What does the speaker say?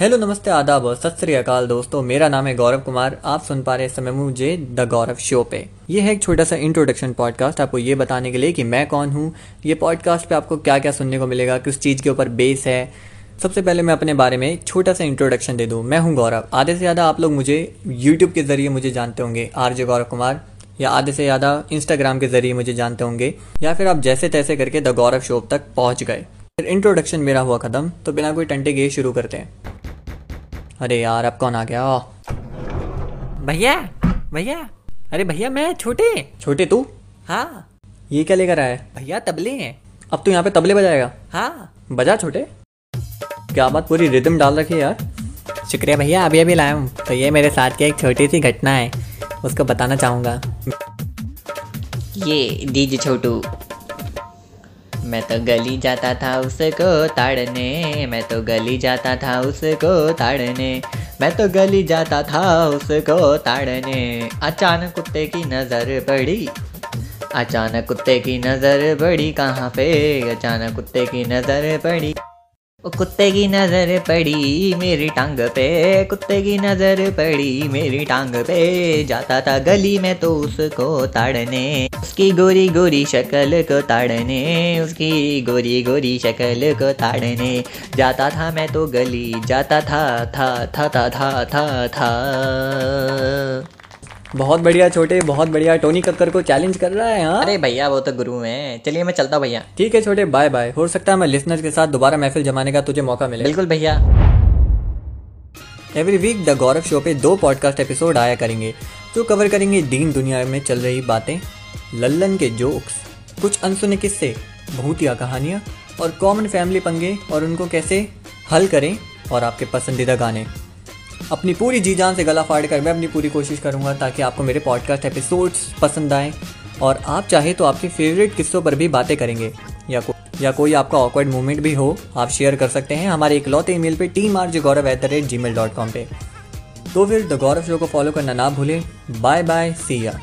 Hello नमस्ते, आदाब और सत अकाल दोस्तों। मेरा नाम है गौरव कुमार। आप सुन पा रहे समय मुझे द गौरव शो पे। ये है एक छोटा सा इंट्रोडक्शन पॉडकास्ट आपको ये बताने के लिए कि मैं कौन हूँ। ये पॉडकास्ट पे आपको क्या क्या सुनने को मिलेगा, किस चीज़ के ऊपर बेस है। सबसे पहले मैं अपने बारे में छोटा सा इंट्रोडक्शन दे दूँ। मैं हूँ गौरव। आधे से ज़्यादा आप लोग मुझे यूट्यूब के ज़रिए मुझे जानते होंगे। R J Gaurav Kumar. या आधे से ज़्यादा इंस्टाग्राम के ज़रिए मुझे जानते होंगे। या फिर आप जैसे तैसे करके द गौरव शो तक पहुँच गए। फिर इंट्रोडक्शन मेरा हुआ ख़त्म तो बिना कोई टंटे गए शुरू करते हैं। अरे यार अब कौन आ गया? भैया भैया अरे भैया मैं छोटे। छोटे तू? हाँ। ये क्या लेकर आया? है भैया तबले हैं। अब तू यहाँ पे तबले बजाएगा? हाँ। बजा छोटे। क्या बात पूरी रिदम डाल रखी है यार। शुक्रिया भैया अभी अभी लाया हूँ। तो ये मेरे साथ की एक छोटी सी घटना है उसको बताना चाहूँगा। ये दीजिए छोटू। मैं तो गली जाता था उसको ताड़ने, मैं तो गली जाता था उसको ताड़ने, मैं तो गली जाता था उसको ताड़ने। अचानक कुत्ते की नज़र पड़ी, अचानक कुत्ते की नज़र पड़ी कहाँ पे? अचानक कुत्ते की नज़र पड़ी। ओ कुत्ते की नज़र पड़ी मेरी टांग पे कुत्ते की नज़र पड़ी मेरी टांग पे जाता था गली में तो उसको ताड़ने उसकी गोरी गोरी शक्ल को ताड़ने उसकी गोरी गोरी शक्ल को ताड़ने जाता था मैं तो गली जाता था था था था था था था, था। बहुत बढ़िया छोटे बहुत बढ़िया। टोनी कक्कर को चैलेंज कर रहा है हाँ? अरे भैया वो तो गुरु हैं। चलिए मैं चलता भैया। ठीक है छोटे बाय बाय हो सकता है मैं लिसनर के साथ दोबारा महफिल जमाने का तुझे मौका मिले। बिल्कुल भैया। Every week the Gaurav show पे दो पॉडकास्ट एपिसोड आया करेंगे जो कवर करेंगे दीन दुनिया में चल रही बातें लल्लन के जोक्स कुछ अनसुने किस्से भूतिया कहानियाँ और कॉमन फैमिली पंगे और उनको कैसे हल करें और आपके पसंदीदा गाने। अपनी पूरी जी जान से गला फाड़ कर मैं अपनी पूरी कोशिश करूँगा ताकि आपको मेरे पॉडकास्ट एपिसोड्स पसंद आएँ। और आप चाहे तो आपके फेवरेट किस्सों पर भी बातें करेंगे। या को या कोई आपका ऑकवर्ड मोमेंट भी हो, आप शेयर कर सकते हैं हमारे इकलौते ईमेल पे R Gaurav at the rate Gmail dot com पर तो फिर द गौरव शो को फॉलो करना ना भूलें। बाय बाय सी या